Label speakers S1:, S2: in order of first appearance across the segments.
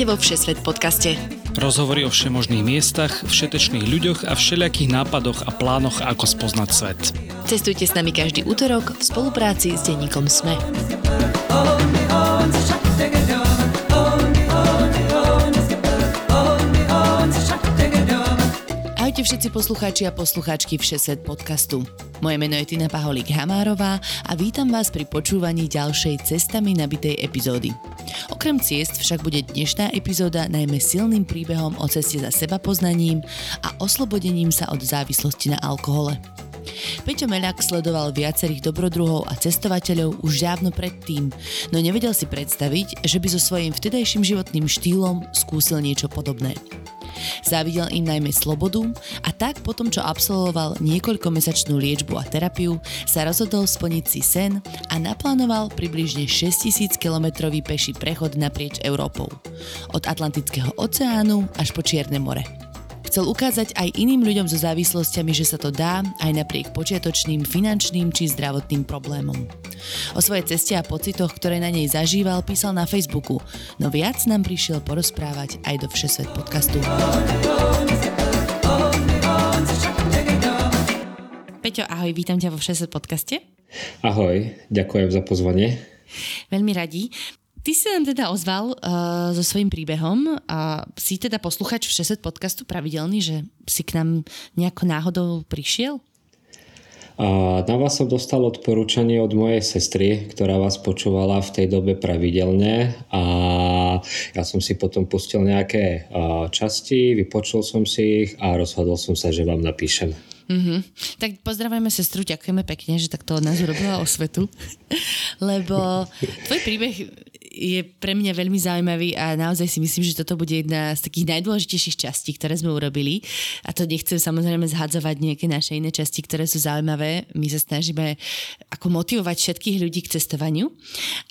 S1: Vítajte vo Všesvet podcaste.
S2: Rozhovory o všemožných miestach, všetečných ľuďoch a všelijakých nápadoch a plánoch, ako spoznať svet.
S1: Cestujte s nami každý útorok v spolupráci s denníkom SME. Ahojte všetci poslucháči a poslucháčky Všeset podcastu. Moje meno je Tina Paholík Hamárová a vítam vás pri počúvaní ďalšej cestami nabitej epizódy. Okrem ciest však bude dnešná epizóda najmä silným príbehom o ceste za seba poznaním a oslobodením sa od závislosti na alkohole. Peťo Meľak sledoval viacerých dobrodruhov a cestovateľov už dávno predtým, no nevedel si predstaviť, že by so svojím vtedajším životným štýlom skúsil niečo podobné. Závidel im najmä slobodu a tak potom, čo absolvoval niekoľkomesačnú liečbu a terapiu, sa rozhodol splniť si sen a naplánoval približne 6000 km peší prechod naprieč Európou. Od Atlantického oceánu až po Čierne more. Chcel ukázať aj iným ľuďom so závislosťami, že sa to dá aj napriek počiatočným finančným či zdravotným problémom. O svojej ceste a pocitoch, ktoré na nej zažíval, písal na Facebooku, no viac nám prišiel porozprávať aj do Všesvet podcastu. Peťo, ahoj, vítam ťa vo Všesvet podcaste.
S3: Ahoj, ďakujem za pozvanie.
S1: Veľmi radi. Ty si nám teda ozval uh, so svojím príbehom a si teda posluchač v 600 podcastu pravidelný, že si k nám nejako náhodou prišiel?
S3: A na vás som dostal odporúčanie od mojej sestry, ktorá vás počúvala v tej dobe pravidelne a ja som si potom pustil nejaké časti, vypočul som si ich a rozhodol som sa, že vám napíšem.
S1: Mm-hmm. Tak pozdravujeme sestru, ďakujeme pekne, že takto od nás urobila osvetu, lebo tvoj príbeh je pre mňa veľmi zaujímavý a naozaj si myslím, že toto bude jedna z takých najdôležitejších častí, ktoré sme urobili. A to nechcem samozrejme zhadzovať nejaké naše iné časti, ktoré sú zaujímavé. My sa snažíme ako motivovať všetkých ľudí k cestovaniu,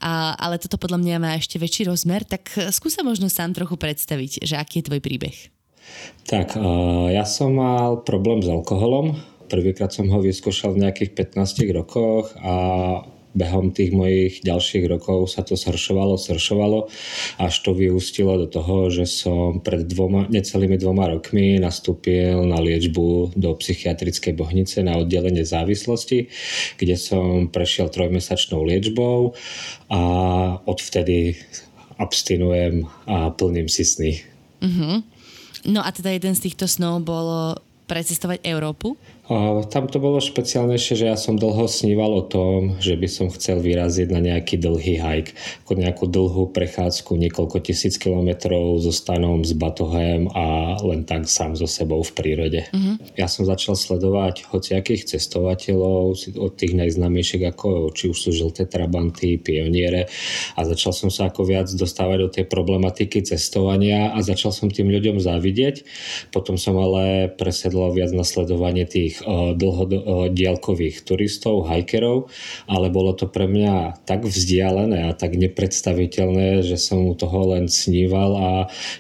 S1: a, ale toto podľa mňa má ešte väčší rozmer, tak skúsa možno sám trochu predstaviť, že aký je tvoj príbeh.
S3: Tak, ja som mal problém s alkoholom. Prvýkrát som ho vyskúšal v nejakých 15 rokoch a behom tých mojich ďalších rokov sa to zhoršovalo, zhoršovalo, až to vyústilo do toho, že som pred dvoma, necelými dvoma rokmi nastúpil na liečbu do psychiatrickej bohnice na oddelenie závislosti, kde som prešiel trojmesačnou liečbou a odvtedy abstinujem a plním si sny.
S1: Uh-huh. No a teda jeden z týchto snov bolo precestovať Európu?
S3: Tam to bolo špeciálnejšie, že ja som dlho sníval o tom, že by som chcel vyraziť na nejaký dlhý hike, ako nejakú dlhú prechádzku, niekoľko tisíc kilometrov so stanom, s batohem a len tak sám so sebou v prírode. Uh-huh. Ja som začal sledovať hociakých cestovateľov, od tých najznámejších ako či už sú žlté trabanty, pioniere a začal som sa ako viac dostávať do tej problematiky cestovania a začal som tým ľuďom závidieť. Potom som ale presedlal viac na sledovanie tých dlhodielkových turistov, hajkerov, ale bolo to pre mňa tak vzdialené a tak nepredstaviteľné, že som u toho len sníval a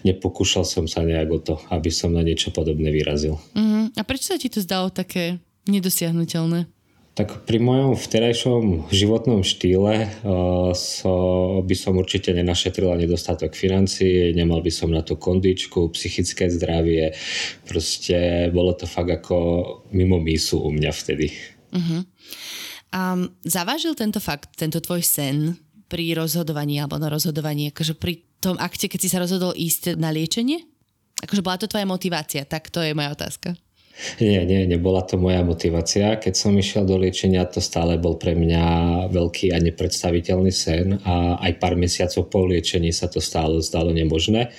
S3: nepokúšal som sa nejak o to, aby som na niečo podobné vyrazil.
S1: Uh-huh. A prečo sa ti to zdalo také nedosiahnutelné?
S3: Tak pri mojom vterajšom životnom štýle uh, so, by som určite nenašetrila nedostatok financií, nemal by som na to kondičku, psychické zdravie. Proste bolo to fakt ako mimo mísu u mňa vtedy. Uh-huh.
S1: Um, zavážil tento fakt, tento tvoj sen pri rozhodovaní alebo na rozhodovaní, akože pri tom akte, keď si sa rozhodol ísť na liečenie? Akože bola to tvoja motivácia? Tak to je moja otázka.
S3: Nie, nie, nebola to moja motivácia. Keď som išiel do liečenia, to stále bol pre mňa veľký a nepredstaviteľný sen a aj pár mesiacov po liečení sa to stále zdalo nemožné.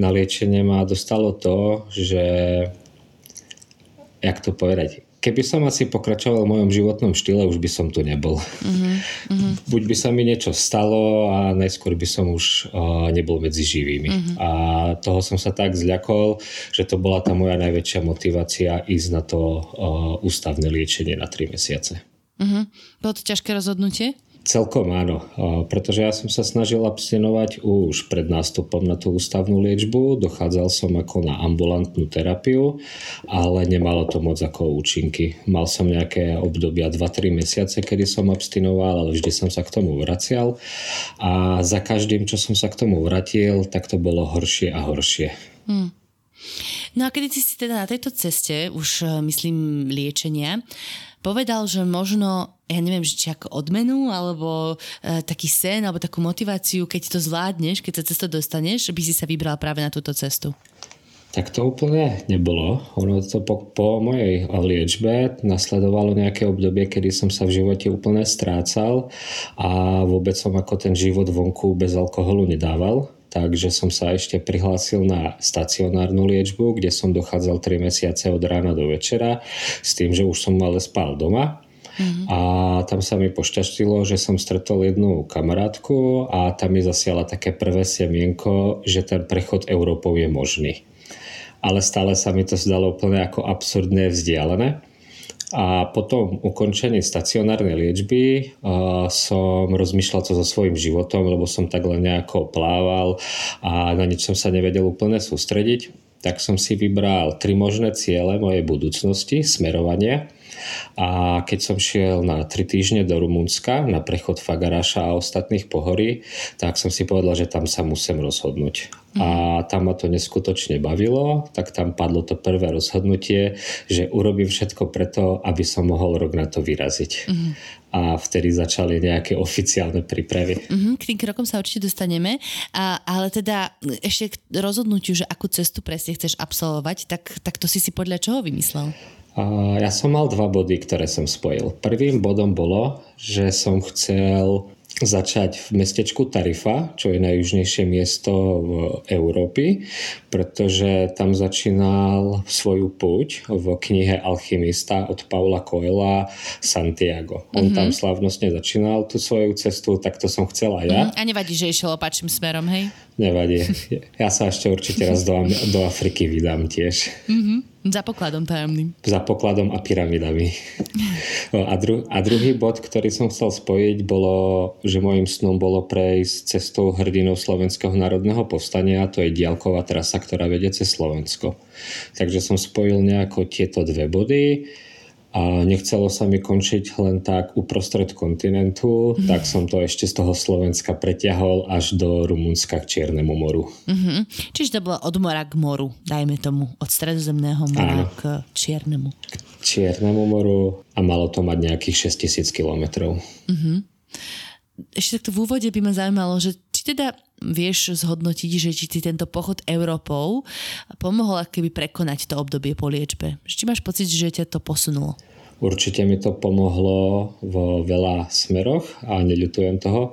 S3: Na liečenie ma dostalo to, že jak to povedať, keby som asi pokračoval v mojom životnom štýle, už by som tu nebol. Uh-huh, Buď by sa mi niečo stalo a najskôr by som už uh, nebol medzi živými. Uh-huh. A toho som sa tak zľakol, že to bola tá moja najväčšia motivácia ísť na to uh, ústavné liečenie na 3 mesiace.
S1: Uh-huh. Bolo to ťažké rozhodnutie?
S3: Celkom áno, pretože ja som sa snažil abstinovať už pred nástupom na tú ústavnú liečbu, dochádzal som ako na ambulantnú terapiu, ale nemalo to moc ako účinky. Mal som nejaké obdobia 2-3 mesiace, kedy som abstinoval, ale vždy som sa k tomu vracial a za každým, čo som sa k tomu vratil, tak to bolo horšie a horšie. Hmm.
S1: No a kedy si teda na tejto ceste, už eh, myslím liečenia, povedal, že možno, ja neviem, či ako odmenu, alebo e, taký sen, alebo takú motiváciu, keď to zvládneš, keď sa cesto dostaneš, by si sa vybral práve na túto cestu?
S3: Tak to úplne nebolo. Ono to po, po mojej liečbe nasledovalo nejaké obdobie, kedy som sa v živote úplne strácal a vôbec som ako ten život vonku bez alkoholu nedával takže som sa ešte prihlásil na stacionárnu liečbu, kde som dochádzal 3 mesiace od rána do večera s tým, že už som ale spal doma. Mm-hmm. A tam sa mi pošťaštilo, že som stretol jednu kamarátku a tam mi zasiala také prvé semienko, že ten prechod Európou je možný. Ale stále sa mi to zdalo úplne ako absurdné vzdialené. A potom ukončení stacionárnej liečby som rozmýšľal to so svojím životom, lebo som tak len nejako plával a na nič som sa nevedel úplne sústrediť. Tak som si vybral tri možné ciele mojej budúcnosti, smerovania. A keď som šiel na 3 týždne do Rumunska na prechod Fagaráša a ostatných pohorí, tak som si povedal, že tam sa musím rozhodnúť a tam ma to neskutočne bavilo, tak tam padlo to prvé rozhodnutie, že urobím všetko preto, aby som mohol rok na to vyraziť. Mm-hmm. A vtedy začali nejaké oficiálne prípravy.
S1: Mm-hmm, k tým krokom sa určite dostaneme, a, ale teda ešte k rozhodnutiu, že akú cestu presne chceš absolvovať, tak, tak to si si podľa čoho vymyslel?
S3: Ja som mal dva body, ktoré som spojil. Prvým bodom bolo, že som chcel začať v mestečku Tarifa, čo je najjužnejšie miesto v Európy, pretože tam začínal svoju púť v knihe Alchymista od Paula Coela Santiago. On mm-hmm. tam slavnostne začínal tú svoju cestu, tak to som chcela ja.
S1: Mm, a nevadí, že išiel opačným smerom, hej?
S3: Nevadí. Ja sa ešte určite raz do, do Afriky vydám tiež.
S1: Mm-hmm. Za pokladom tajomným.
S3: Za pokladom a pyramidami. a, dru- a druhý bod, ktorý som chcel spojiť, bolo, že môjim snom bolo prejsť cestou hrdinou Slovenského národného povstania, to je diálková trasa, ktorá vedie cez Slovensko. Takže som spojil nejako tieto dve body a nechcelo sa mi končiť len tak uprostred kontinentu, mm-hmm. tak som to ešte z toho Slovenska preťahol až do Rumunska k Čiernemu moru.
S1: Mm-hmm. Čiže to bolo od mora k moru, dajme tomu, od stredozemného mora Áno. k Čiernemu.
S3: K Čiernemu moru a malo to mať nejakých 6000 kilometrov. Mm-hmm.
S1: Ešte takto v úvode by ma zaujímalo, že či teda vieš zhodnotiť, že či ti tento pochod Európou pomohol keby prekonať to obdobie po liečbe? Či máš pocit, že ťa to posunulo?
S3: Určite mi to pomohlo vo veľa smeroch a neľutujem toho.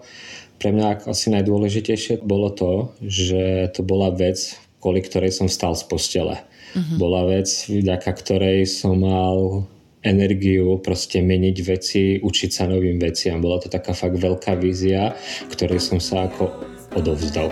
S3: Pre mňa asi najdôležitejšie bolo to, že to bola vec, kvôli ktorej som stal z postele. Uh-huh. Bola vec, vďaka ktorej som mal energiu proste meniť veci, učiť sa novým veciam. Bola to taká fakt veľká vízia, ktorej som sa ako odovzdal.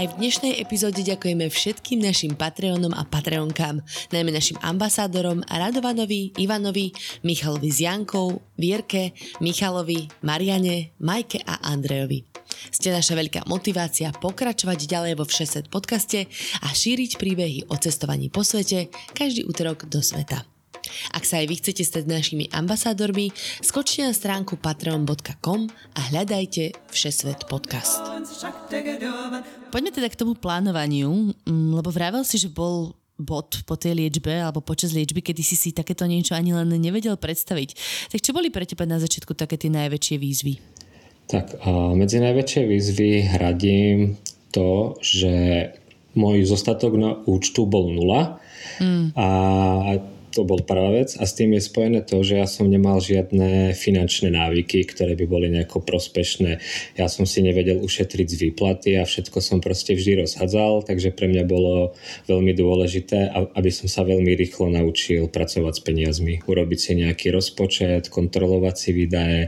S1: Aj v dnešnej epizóde ďakujeme všetkým našim Patreonom a Patreonkám, najmä našim ambasádorom Radovanovi, Ivanovi, Michalovi z Jankou, Vierke, Michalovi, Mariane, Majke a Andrejovi. Ste naša veľká motivácia pokračovať ďalej vo Všeset podcaste a šíriť príbehy o cestovaní po svete každý útorok do sveta. Ak sa aj vy chcete stať našimi ambasádormi, skočte na stránku patreon.com a hľadajte Všesvet podcast. Poďme teda k tomu plánovaniu, mm, lebo vravel si, že bol bod po tej liečbe alebo počas liečby, kedy si si takéto niečo ani len nevedel predstaviť. Tak čo boli pre teba na začiatku také tie najväčšie výzvy?
S3: Tak medzi najväčšie výzvy hradím to, že môj zostatok na účtu bol nula mm. a to bol prvá vec a s tým je spojené to, že ja som nemal žiadne finančné návyky, ktoré by boli nejako prospešné. Ja som si nevedel ušetriť z výplaty a všetko som proste vždy rozhadzal, takže pre mňa bolo veľmi dôležité, aby som sa veľmi rýchlo naučil pracovať s peniazmi. Urobiť si nejaký rozpočet, kontrolovať si výdaje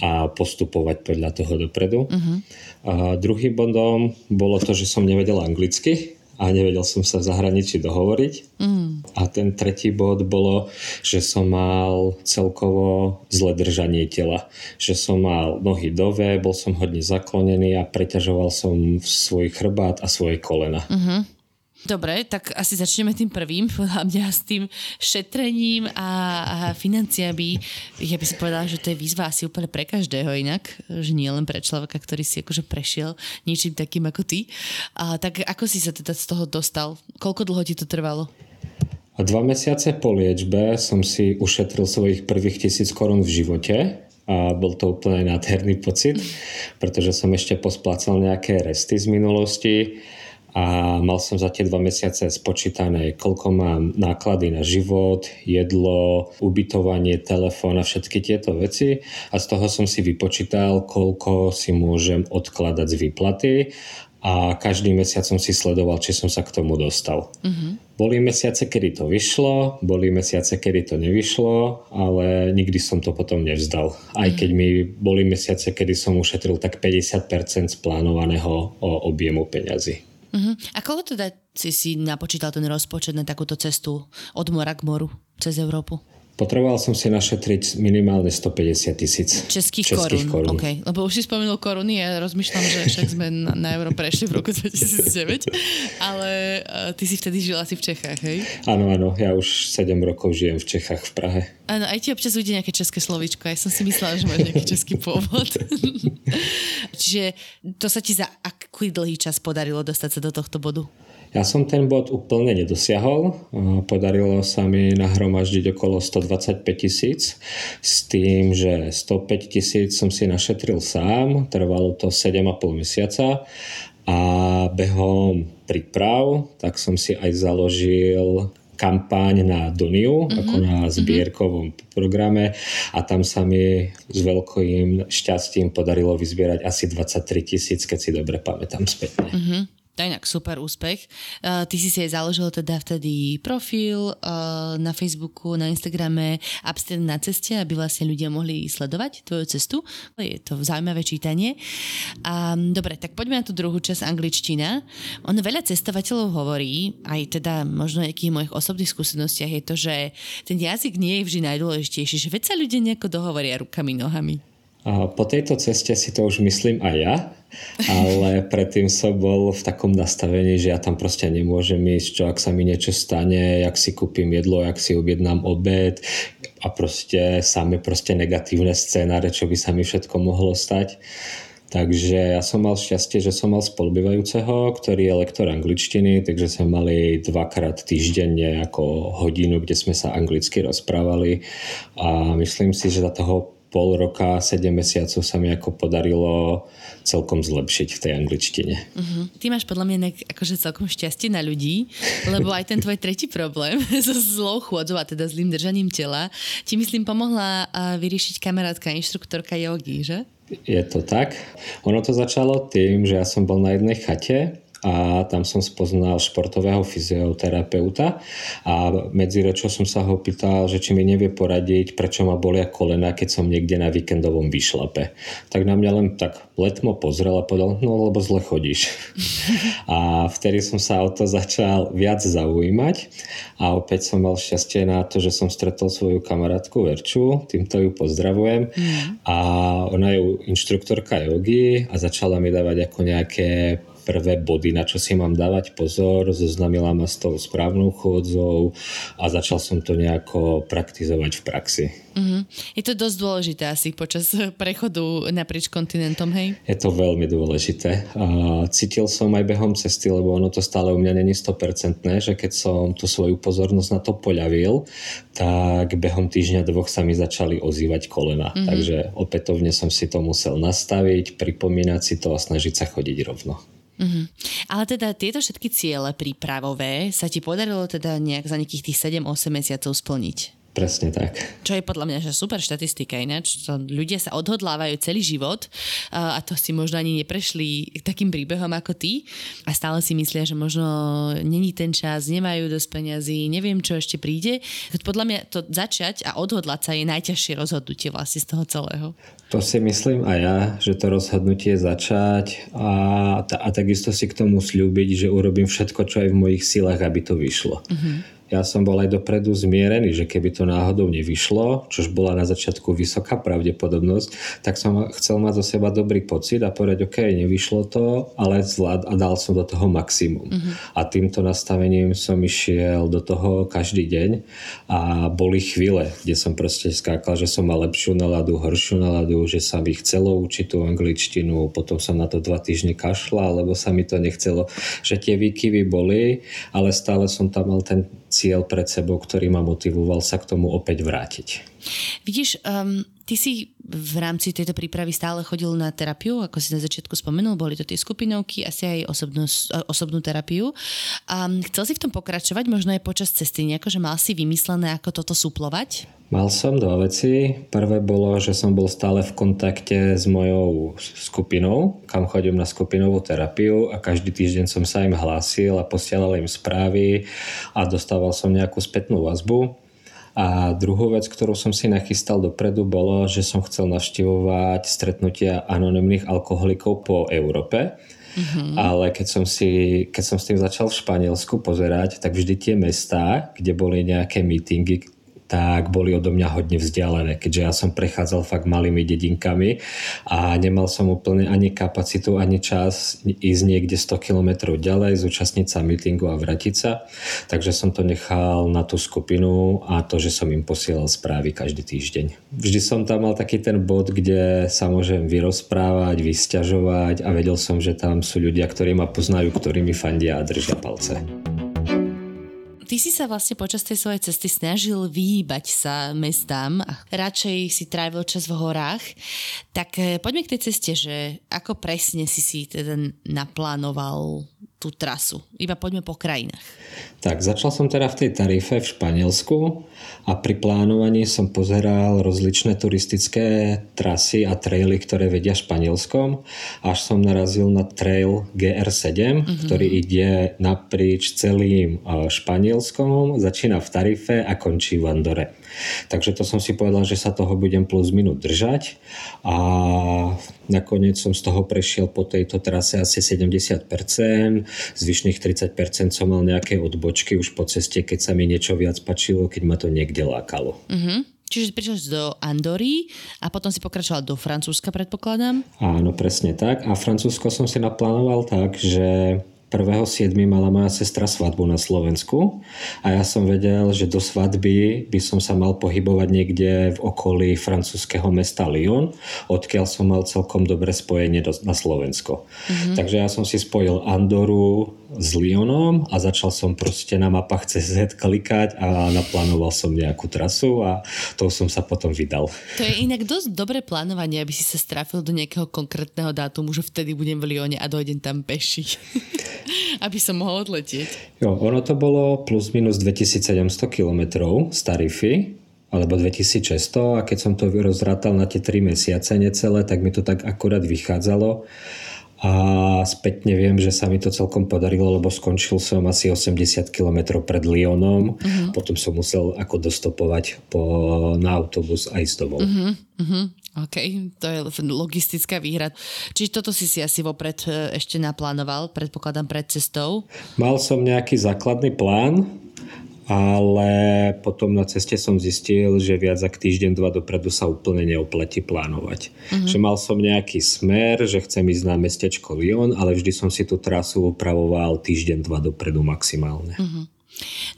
S3: a postupovať podľa toho dopredu. Uh-huh. A druhým bodom bolo to, že som nevedel anglicky a nevedel som sa v zahraničí dohovoriť. Mm. A ten tretí bod bolo, že som mal celkovo zle držanie tela. Že som mal nohy dove, bol som hodne zaklonený a preťažoval som svoj chrbát a svoje kolena. Mm-hmm.
S1: Dobre, tak asi začneme tým prvým, podľa mňa s tým šetrením a, a financiami. Ja by som povedala, že to je výzva asi úplne pre každého inak, že nie len pre človeka, ktorý si akože prešiel niečím takým ako ty. A, tak ako si sa teda z toho dostal? Koľko dlho ti to trvalo?
S3: A dva mesiace po liečbe som si ušetril svojich prvých tisíc korún v živote a bol to úplne nádherný pocit, pretože som ešte posplácal nejaké resty z minulosti a mal som za tie dva mesiace spočítané, koľko mám náklady na život, jedlo, ubytovanie, telefón a všetky tieto veci a z toho som si vypočítal, koľko si môžem odkladať z výplaty a každý mesiac som si sledoval, či som sa k tomu dostal. Uh-huh. Boli mesiace, kedy to vyšlo, boli mesiace, kedy to nevyšlo, ale nikdy som to potom nevzdal. Aj uh-huh. keď mi boli mesiace, kedy som ušetril tak 50% z plánovaného objemu peňazí.
S1: Uh-huh. A koľko teda si si napočítal ten rozpočet na takúto cestu od mora k moru cez Európu?
S3: Potreboval som si našetriť minimálne 150 tisíc
S1: českých, českých korún. korún. Okay. Lebo už si spomenul koruny, ja rozmýšľam, že však sme na, na euro prešli v roku 2009, ale uh, ty si vtedy žil asi v Čechách, hej?
S3: Áno, áno, ja už 7 rokov žijem v Čechách, v Prahe.
S1: Áno, aj ti občas ujde nejaké české slovičko, aj som si myslela, že máš nejaký český pôvod. Čiže to sa ti za aký dlhý čas podarilo dostať sa do tohto bodu?
S3: Ja som ten bod úplne nedosiahol. Podarilo sa mi nahromaždiť okolo 125 tisíc s tým, že 105 tisíc som si našetril sám, trvalo to 7,5 mesiaca a behom príprav tak som si aj založil kampaň na Doniu, mm-hmm. ako na mhm. zbierkovom mm-hmm. programe a tam sa mi s veľkým šťastím podarilo vyzbierať asi 23 tisíc, keď si dobre pamätám spätne. Mm-hmm.
S1: To inak super úspech. Uh, ty si si aj založil teda vtedy profil uh, na Facebooku, na Instagrame Abstinent na ceste, aby vlastne ľudia mohli sledovať tvoju cestu. Je to zaujímavé čítanie. Um, dobre, tak poďme na tú druhú časť angličtina. On veľa cestovateľov hovorí, aj teda možno nejakých mojich osobných skúsenostiach je to, že ten jazyk nie je vždy najdôležitejší, že veď sa ľudia nejako dohovoria rukami, nohami.
S3: Po tejto ceste si to už myslím aj ja, ale predtým som bol v takom nastavení, že ja tam proste nemôžem ísť, čo ak sa mi niečo stane, jak si kúpim jedlo, jak si objednám obed a proste samé proste negatívne scénáre, čo by sa mi všetko mohlo stať. Takže ja som mal šťastie, že som mal spolubývajúceho, ktorý je lektor angličtiny, takže sme mali dvakrát týždenne ako hodinu, kde sme sa anglicky rozprávali a myslím si, že za toho pol roka, 7 mesiacov sa mi ako podarilo celkom zlepšiť v tej angličtine.
S1: Uh-huh. Ty máš podľa mňa nek, akože celkom šťastie na ľudí, lebo aj ten tvoj tretí problém so zlou chôdzou a teda zlým držaním tela ti myslím pomohla vyriešiť kamarátka inštruktorka jogy, že?
S3: Je to tak. Ono to začalo tým, že ja som bol na jednej chate a tam som spoznal športového fyzioterapeuta a medzi rečou som sa ho pýtal, že či mi nevie poradiť, prečo ma bolia kolena, keď som niekde na víkendovom vyšlape. Tak na mňa len tak letmo pozrel a povedal, no lebo zle chodíš. a vtedy som sa o to začal viac zaujímať a opäť som mal šťastie na to, že som stretol svoju kamarátku Verču, týmto ju pozdravujem mm. a ona je inštruktorka jogy a začala mi dávať ako nejaké prvé body, na čo si mám dávať pozor, zoznamila ma s tou správnou chôdzou a začal som to nejako praktizovať v praxi.
S1: Mm-hmm. Je to dosť dôležité asi počas prechodu naprieč kontinentom, hej?
S3: Je to veľmi dôležité. A cítil som aj behom cesty, lebo ono to stále u mňa není 100%, že keď som tú svoju pozornosť na to poľavil, tak behom týždňa dvoch sa mi začali ozývať kolena. Mm-hmm. Takže opätovne som si to musel nastaviť, pripomínať si to a snažiť sa chodiť rovno.
S1: Mm-hmm. Ale teda tieto všetky ciele prípravové sa ti podarilo teda nejak za nejakých tých 7-8 mesiacov splniť?
S3: Presne tak.
S1: Čo je podľa mňa že super štatistika ináč. To ľudia sa odhodlávajú celý život a to si možno ani neprešli takým príbehom ako ty a stále si myslia, že možno není ten čas, nemajú dosť peňazí, neviem, čo ešte príde. Podľa mňa to začať a odhodlať sa je najťažšie rozhodnutie vlastne z toho celého.
S3: To si myslím aj ja, že to rozhodnutie začať a, a takisto si k tomu slúbiť, že urobím všetko, čo je v mojich silách, aby to vyšlo. Uh-huh ja som bol aj dopredu zmierený, že keby to náhodou nevyšlo, čož bola na začiatku vysoká pravdepodobnosť, tak som chcel mať zo seba dobrý pocit a povedať, OK, nevyšlo to, ale zvlád a dal som do toho maximum. Uh-huh. A týmto nastavením som išiel do toho každý deň a boli chvíle, kde som proste skákal, že som mal lepšiu naladu, horšiu naladu, že sa mi chcelo učiť tú angličtinu, potom som na to dva týždne kašla, lebo sa mi to nechcelo, že tie výkyvy boli, ale stále som tam mal ten cieľ pred sebou, ktorý ma motivoval sa k tomu opäť vrátiť.
S1: Vidíš, um, ty si v rámci tejto prípravy stále chodil na terapiu, ako si na začiatku spomenul, boli to tie skupinovky, asi aj osobnú, osobnú terapiu. Um, chcel si v tom pokračovať, možno aj počas cesty, nejako, že mal si vymyslené, ako toto suplovať?
S3: Mal som dva veci. Prvé bolo, že som bol stále v kontakte s mojou skupinou, kam chodím na skupinovú terapiu a každý týždeň som sa im hlásil a posielal im správy a dostával som nejakú spätnú vazbu. A druhú vec, ktorú som si nachystal dopredu, bolo, že som chcel navštevovať stretnutia anonimných alkoholikov po Európe. Mm-hmm. Ale keď som, si, keď som s tým začal v Španielsku pozerať, tak vždy tie mestá, kde boli nejaké meetingy, tak boli odo mňa hodne vzdialené, keďže ja som prechádzal fakt malými dedinkami a nemal som úplne ani kapacitu, ani čas ísť niekde 100 km ďalej, zúčastniť sa meetingu a vrátiť sa. Takže som to nechal na tú skupinu a to, že som im posielal správy každý týždeň. Vždy som tam mal taký ten bod, kde sa môžem vyrozprávať, vysťažovať a vedel som, že tam sú ľudia, ktorí ma poznajú, ktorí mi fandia a držia palce
S1: ty si sa vlastne počas tej svojej cesty snažil vyhýbať sa mestám a radšej si trávil čas v horách. Tak eh, poďme k tej ceste, že ako presne si si teda naplánoval tú trasu. Iba poďme po krajinách.
S3: Tak, začal som teda v tej tarife v Španielsku a pri plánovaní som pozeral rozličné turistické trasy a traily, ktoré vedia Španielskom, až som narazil na trail GR7, mm-hmm. ktorý ide naprieč celým eh, Španielskom, začína v Tarife a končí v Andore. Takže to som si povedal, že sa toho budem plus minút držať a nakoniec som z toho prešiel po tejto trase asi 70%, zvyšných 30% som mal nejaké odbočky už po ceste, keď sa mi niečo viac pačilo, keď ma to niekde lákalo.
S1: Mm-hmm. Čiže prišiel do Andory a potom si pokračoval do Francúzska, predpokladám?
S3: Áno, presne tak. A Francúzsko som si naplánoval tak, že 1.7. mala moja sestra svadbu na Slovensku a ja som vedel, že do svadby by som sa mal pohybovať niekde v okolí francúzského mesta Lyon, odkiaľ som mal celkom dobré spojenie do, na Slovensko. Mm-hmm. Takže ja som si spojil Andoru s Lyonom a začal som proste na mapách CZ klikať a naplánoval som nejakú trasu a tou som sa potom vydal.
S1: To je inak dosť dobré plánovanie, aby si sa strafil do nejakého konkrétneho dátumu, že vtedy budem v Lyone a dojdem tam peši. aby som mohol odletieť.
S3: Jo, ono to bolo plus minus 2700 km z Tarify, alebo 2600 a keď som to rozrátal na tie 3 mesiace necelé, tak mi to tak akurát vychádzalo a spätne viem, že sa mi to celkom podarilo, lebo skončil som asi 80 km pred Lyonom, uh-huh. potom som musel ako dostopovať po, na autobus a ísť domov.
S1: Uh-huh. Uh-huh. OK, to je logistická výhra. Čiže toto si si asi vopred e, ešte naplánoval, predpokladám pred cestou?
S3: Mal som nejaký základný plán, ale potom na ceste som zistil, že viac ako týždeň, dva dopredu sa úplne neopletí plánovať. Uh-huh. Že mal som nejaký smer, že chcem ísť na mestečko Lyon, ale vždy som si tú trasu upravoval týždeň, dva dopredu maximálne. Uh-huh.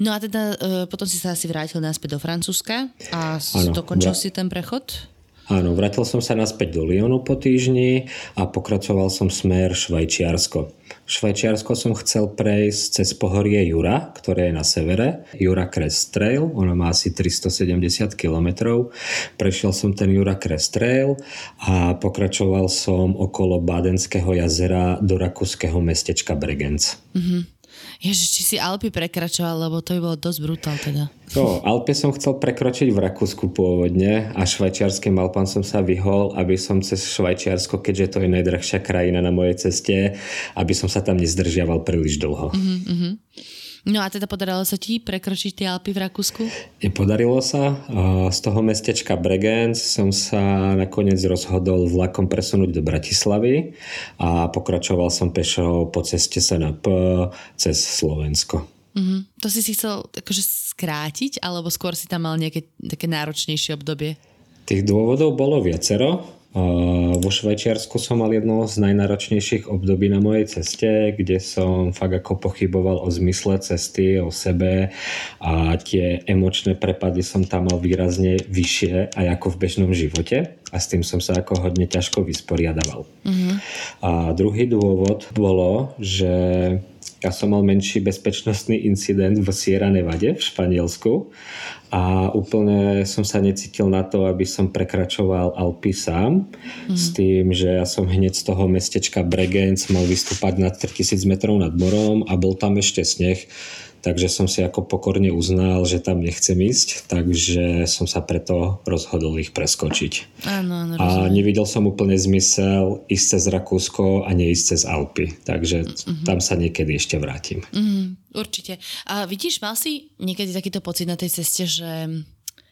S1: No a teda e, potom si sa asi vrátil naspäť do Francúzska a ano, dokončil vra- si ten prechod?
S3: Áno, vrátil som sa naspäť do Lyonu po týždni a pokračoval som smer Švajčiarsko. Švajčiarsko som chcel prejsť cez pohorie Jura, ktoré je na severe. Jura Crest Trail, ono má asi 370 km. Prešiel som ten Jura Crest Trail a pokračoval som okolo Bádenského jazera do rakúskeho mestečka Bregenz. Mm-hmm.
S1: Ježiš, či si Alpy prekračoval, lebo to by bolo dosť brutál teda.
S3: No, Alpy som chcel prekročiť v Rakúsku pôvodne a švajčiarským Alpám som sa vyhol, aby som cez Švajčiarsko, keďže to je najdrahšia krajina na mojej ceste, aby som sa tam nezdržiaval príliš dlho.
S1: Mm-hmm. No a teda podarilo sa ti prekročiť tie Alpy v Rakúsku?
S3: Podarilo sa. Z toho mestečka Bregenz som sa nakoniec rozhodol vlakom presunúť do Bratislavy a pokračoval som pešo po ceste SNP cez Slovensko.
S1: Mm-hmm. To si si chcel akože skrátiť, alebo skôr si tam mal nejaké také náročnejšie obdobie?
S3: Tých dôvodov bolo viacero. Vo Švajčiarsku som mal jedno z najnáročnejších období na mojej ceste, kde som fakt ako pochyboval o zmysle cesty, o sebe a tie emočné prepady som tam mal výrazne vyššie aj ako v bežnom živote a s tým som sa ako hodne ťažko vysporiadaval. Mm-hmm. A druhý dôvod bolo, že ja som mal menší bezpečnostný incident v Sierra Nevade v Španielsku. A úplne som sa necítil na to, aby som prekračoval Alpy sám. Mm. s tým, že ja som hneď z toho mestečka Bregenz mal vystúpať na 3000 metrov nad morom a bol tam ešte sneh takže som si ako pokorne uznal, že tam nechcem ísť, takže som sa preto rozhodol ich preskočiť.
S1: Áno, áno,
S3: a nevidel som úplne zmysel ísť cez Rakúsko a neísť cez Alpy, takže mm-hmm. tam sa niekedy ešte vrátim.
S1: Mm, určite. A vidíš, mal si niekedy takýto pocit na tej ceste, že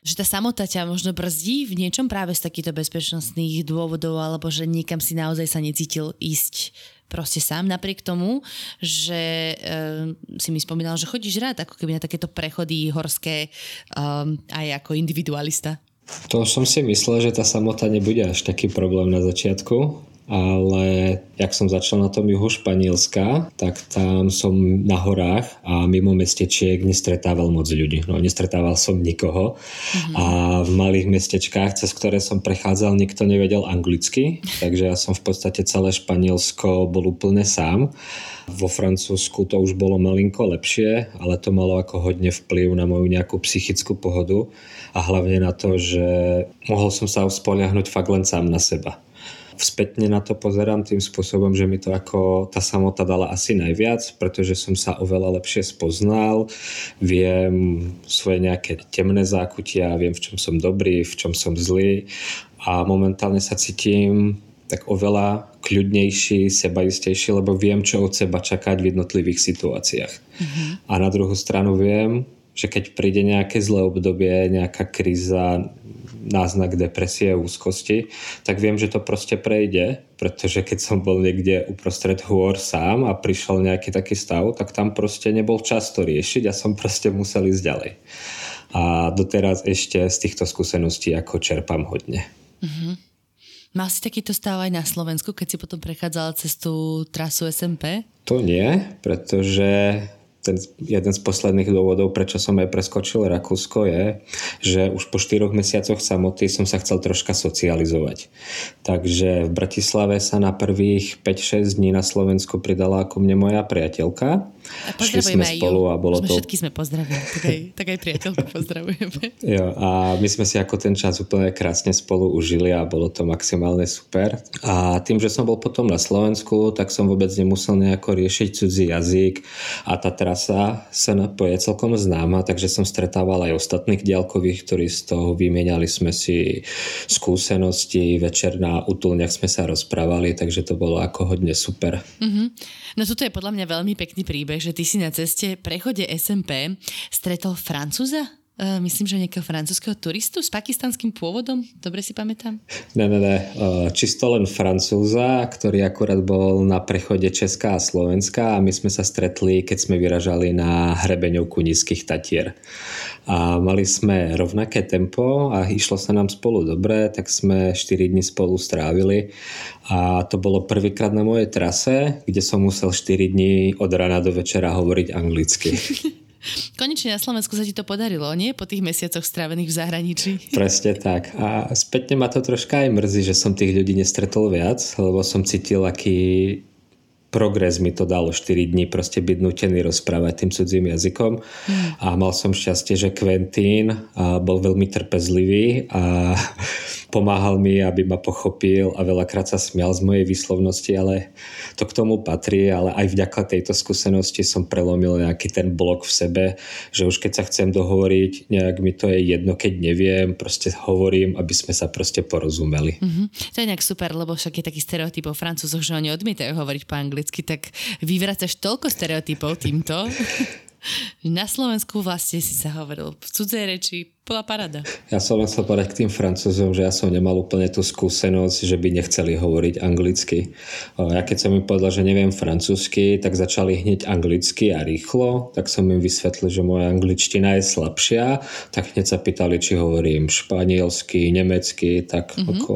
S1: že tá samota ťa možno brzdí v niečom práve z takýchto bezpečnostných dôvodov, alebo že niekam si naozaj sa necítil ísť proste sám napriek tomu, že um, si mi spomínal, že chodíš rád ako keby na takéto prechody horské um, aj ako individualista.
S3: To som si myslel, že tá samota nebude až taký problém na začiatku, ale jak som začal na tom juhu Španielska, tak tam som na horách a mimo mestečiek nestretával moc ľudí. No, nestretával som nikoho mm-hmm. a v malých mestečkách, cez ktoré som prechádzal, nikto nevedel anglicky, takže ja som v podstate celé Španielsko bol úplne sám. Vo Francúzsku to už bolo malinko lepšie, ale to malo ako hodne vplyv na moju nejakú psychickú pohodu a hlavne na to, že mohol som sa spoliahnuť fakt len sám na seba spätne na to pozerám tým spôsobom, že mi to ako tá samota dala asi najviac, pretože som sa oveľa lepšie spoznal, viem svoje nejaké temné zákutia, viem v čom som dobrý, v čom som zlý a momentálne sa cítim tak oveľa kľudnejší, sebaistejší, lebo viem, čo od seba čakať v jednotlivých situáciách. Mm-hmm. A na druhú stranu viem, že keď príde nejaké zlé obdobie, nejaká kríza, náznak depresie, úzkosti, tak viem, že to proste prejde, pretože keď som bol niekde uprostred hôr sám a prišiel nejaký taký stav, tak tam proste nebol čas to riešiť a som proste musel ísť ďalej. A doteraz ešte z týchto skúseností ako čerpám hodne. Mm-hmm.
S1: Mal si takýto stav aj na Slovensku, keď si potom prechádzal cez tú trasu SMP?
S3: To nie, pretože ten jeden z posledných dôvodov, prečo som aj preskočil Rakúsko je, že už po 4 mesiacoch samoty som sa chcel troška socializovať. Takže v Bratislave sa na prvých 5-6 dní na Slovensku pridala ako mne moja priateľka.
S1: A pozdravujeme aj spolu a bolo sme to... Všetky sme pozdravili, tak aj, tak aj priateľku pozdravujeme.
S3: Jo, a my sme si ako ten čas úplne krásne spolu užili a bolo to maximálne super. A tým, že som bol potom na Slovensku, tak som vôbec nemusel nejako riešiť cudzí jazyk a tá trasa sa je celkom známa, takže som stretával aj ostatných z toho vymieniali sme si skúsenosti, večer na útulniach sme sa rozprávali, takže to bolo ako hodne super.
S1: Mm-hmm. No toto je podľa mňa veľmi pekný príbeh, že ty si na ceste prechode SMP stretol Francúza? Uh, myslím, že nejakého francúzského turistu s pakistanským pôvodom, dobre si pamätám?
S3: Ne, ne, ne, uh, čisto len francúza, ktorý akurát bol na prechode Česká a Slovenska a my sme sa stretli, keď sme vyražali na hrebeňovku nízkych Tatier. A mali sme rovnaké tempo a išlo sa nám spolu dobre, tak sme 4 dní spolu strávili a to bolo prvýkrát na mojej trase, kde som musel 4 dní od rana do večera hovoriť anglicky.
S1: Konečne na Slovensku sa ti to podarilo, nie? Po tých mesiacoch strávených v zahraničí.
S3: Presne tak. A spätne ma to troška aj mrzí, že som tých ľudí nestretol viac, lebo som cítil, aký progres mi to dalo 4 dní proste byť nutený rozprávať tým cudzím jazykom mm. a mal som šťastie, že Quentin bol veľmi trpezlivý a pomáhal mi, aby ma pochopil a veľakrát sa smial z mojej výslovnosti, ale to k tomu patrí, ale aj vďaka tejto skúsenosti som prelomil nejaký ten blok v sebe, že už keď sa chcem dohovoriť, nejak mi to je jedno, keď neviem, proste hovorím, aby sme sa proste porozumeli.
S1: Mm-hmm. To je nejak super, lebo však je taký stereotyp o Francúzoch, že oni odmietajú hovoriť po anglicky, tak vyvracaš toľko stereotypov týmto. Na Slovensku vlastne si sa hovoril v cudzej reči, bola parada.
S3: Ja som chcel povedať k tým francúzom, že ja som nemal úplne tú skúsenosť, že by nechceli hovoriť anglicky. Ja keď som im povedal, že neviem francúzsky, tak začali hneď anglicky a rýchlo, tak som im vysvetlil, že moja angličtina je slabšia, tak hneď sa pýtali, či hovorím španielsky, nemecky, tak mm-hmm. ako...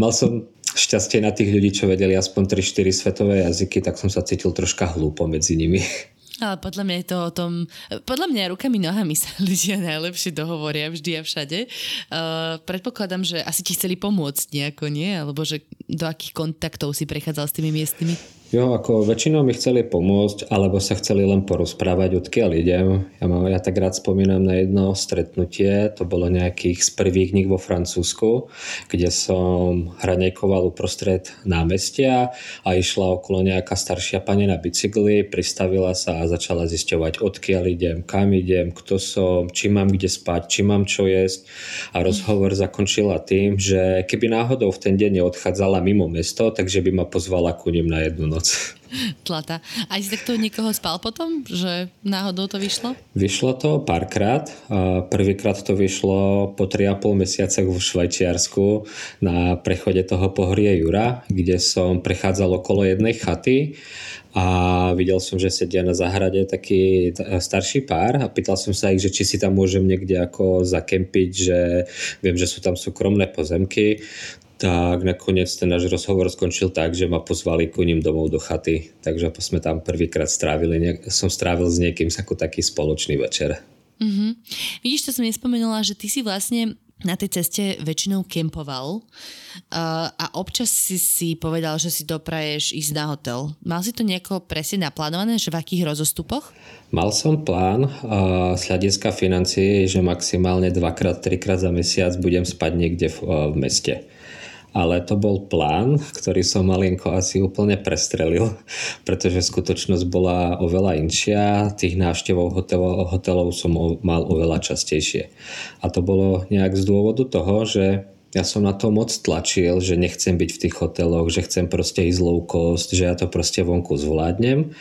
S3: Mal som šťastie na tých ľudí, čo vedeli aspoň 3-4 svetové jazyky, tak som sa cítil troška hlúpo medzi nimi.
S1: Ale podľa mňa je to o tom, podľa mňa rukami, nohami sa ľudia najlepšie dohovoria vždy a všade. Uh, predpokladám, že asi ti chceli pomôcť nejako, nie? Alebo že do akých kontaktov si prechádzal s tými miestnymi?
S3: Jo, ako väčšinou mi chceli pomôcť, alebo sa chceli len porozprávať, odkiaľ idem. Ja, mám, ja tak rád spomínam na jedno stretnutie, to bolo nejakých z prvých dní vo Francúzsku, kde som hranejkoval uprostred námestia a išla okolo nejaká staršia pani na bicykli, pristavila sa a začala zisťovať, odkiaľ idem, kam idem, kto som, či mám kde spať, či mám čo jesť. A rozhovor zakončila tým, že keby náhodou v ten deň neodchádzala mimo mesto, takže by ma pozvala ku nim na jednu noc.
S1: Tlata. A si takto niekoho spal potom, že náhodou to vyšlo?
S3: Vyšlo to párkrát. Prvýkrát to vyšlo po 3,5 mesiacoch v Švajčiarsku na prechode toho pohorie Jura, kde som prechádzal okolo jednej chaty a videl som, že sedia na záhrade taký starší pár a pýtal som sa ich, že či si tam môžem niekde ako zakempiť, že viem, že sú tam súkromné pozemky tak nakoniec ten náš rozhovor skončil tak, že ma pozvali ku ním domov do chaty, takže sme tam prvýkrát strávili, som strávil s niekým ako taký spoločný večer.
S1: Mm-hmm. Vidíš, to som nespomenula, že ty si vlastne na tej ceste väčšinou kempoval uh, a občas si si povedal, že si dopraješ ísť na hotel. Mal si to nejako presne naplánované, že v akých rozostupoch?
S3: Mal som plán uh, z hľadiska financií, že maximálne dvakrát, trikrát za mesiac budem spať niekde v, uh, v meste ale to bol plán, ktorý som malinko asi úplne prestrelil, pretože skutočnosť bola oveľa inšia, tých návštevov hotelov, hotelov som mal oveľa častejšie. A to bolo nejak z dôvodu toho, že ja som na to moc tlačil, že nechcem byť v tých hoteloch, že chcem proste ísť low cost, že ja to proste vonku zvládnem.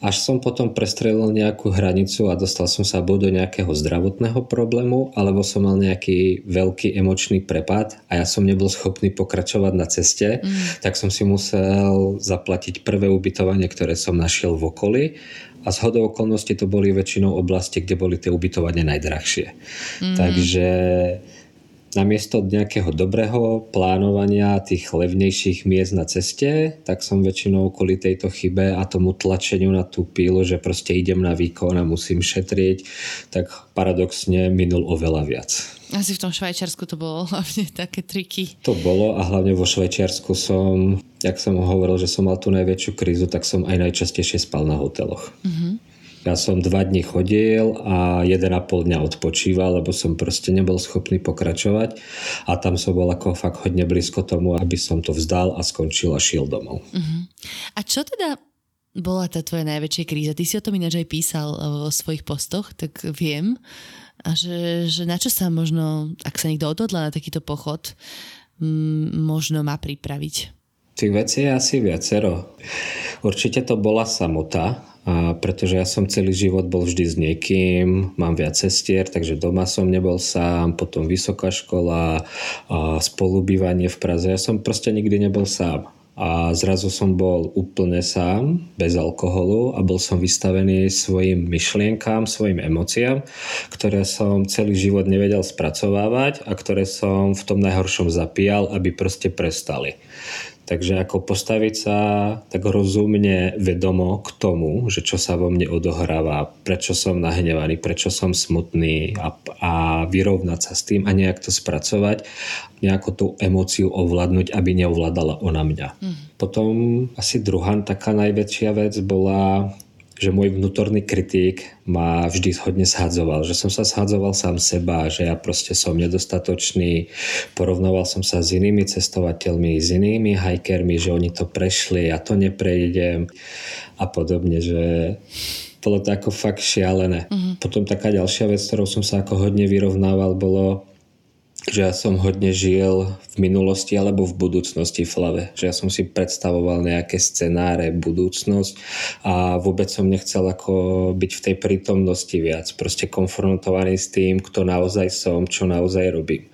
S3: Až som potom prestrelil nejakú hranicu a dostal som sa buď do nejakého zdravotného problému, alebo som mal nejaký veľký emočný prepad a ja som nebol schopný pokračovať na ceste, mm. tak som si musel zaplatiť prvé ubytovanie, ktoré som našiel v okolí a z hodou okolností to boli väčšinou oblasti, kde boli tie ubytovanie najdrahšie. Mm. Takže namiesto nejakého dobrého plánovania tých levnejších miest na ceste, tak som väčšinou kvôli tejto chybe a tomu tlačeniu na tú pílu, že proste idem na výkon a musím šetriť, tak paradoxne minul oveľa viac.
S1: Asi v tom Švajčiarsku to bolo hlavne také triky.
S3: To bolo a hlavne vo Švajčiarsku som, jak som hovoril, že som mal tú najväčšiu krízu, tak som aj najčastejšie spal na hoteloch. Mm-hmm. Ja som dva dní chodil a jeden a pol dňa odpočíval, lebo som proste nebol schopný pokračovať a tam som bol ako fakt hodne blízko tomu, aby som to vzdal a skončil a šiel domov. Uh-huh.
S1: A čo teda bola tá tvoja najväčšia kríza? Ty si o tom ináč aj písal eh, vo svojich postoch, tak viem. A že, že na čo sa možno, ak sa niekto odhodla na takýto pochod, m- možno má pripraviť?
S3: Tých vecí je asi viacero. Určite to bola samota, a pretože ja som celý život bol vždy s niekým, mám viac cestier, takže doma som nebol sám, potom vysoká škola, a spolubývanie v Praze, ja som proste nikdy nebol sám. A zrazu som bol úplne sám, bez alkoholu a bol som vystavený svojim myšlienkám, svojim emóciám, ktoré som celý život nevedel spracovávať a ktoré som v tom najhoršom zapíjal, aby proste prestali. Takže ako postaviť sa tak rozumne vedomo k tomu, že čo sa vo mne odohráva, prečo som nahnevaný, prečo som smutný a, a vyrovnať sa s tým a nejak to spracovať, nejako tú emóciu ovládnuť, aby neovládala ona mňa. Mm. Potom asi druhá taká najväčšia vec bola že môj vnútorný kritik ma vždy hodne shadzoval, že som sa shadzoval sám seba, že ja proste som nedostatočný, porovnoval som sa s inými cestovateľmi, s inými hikermi, že oni to prešli, ja to neprejdem a podobne, že bolo to ako fakt šialené. Uh-huh. Potom taká ďalšia vec, ktorou som sa ako hodne vyrovnával, bolo že ja som hodne žil v minulosti alebo v budúcnosti v hlave. Že ja som si predstavoval nejaké scenáre, budúcnosť a vôbec som nechcel ako byť v tej prítomnosti viac. Proste konfrontovaný s tým, kto naozaj som, čo naozaj robím.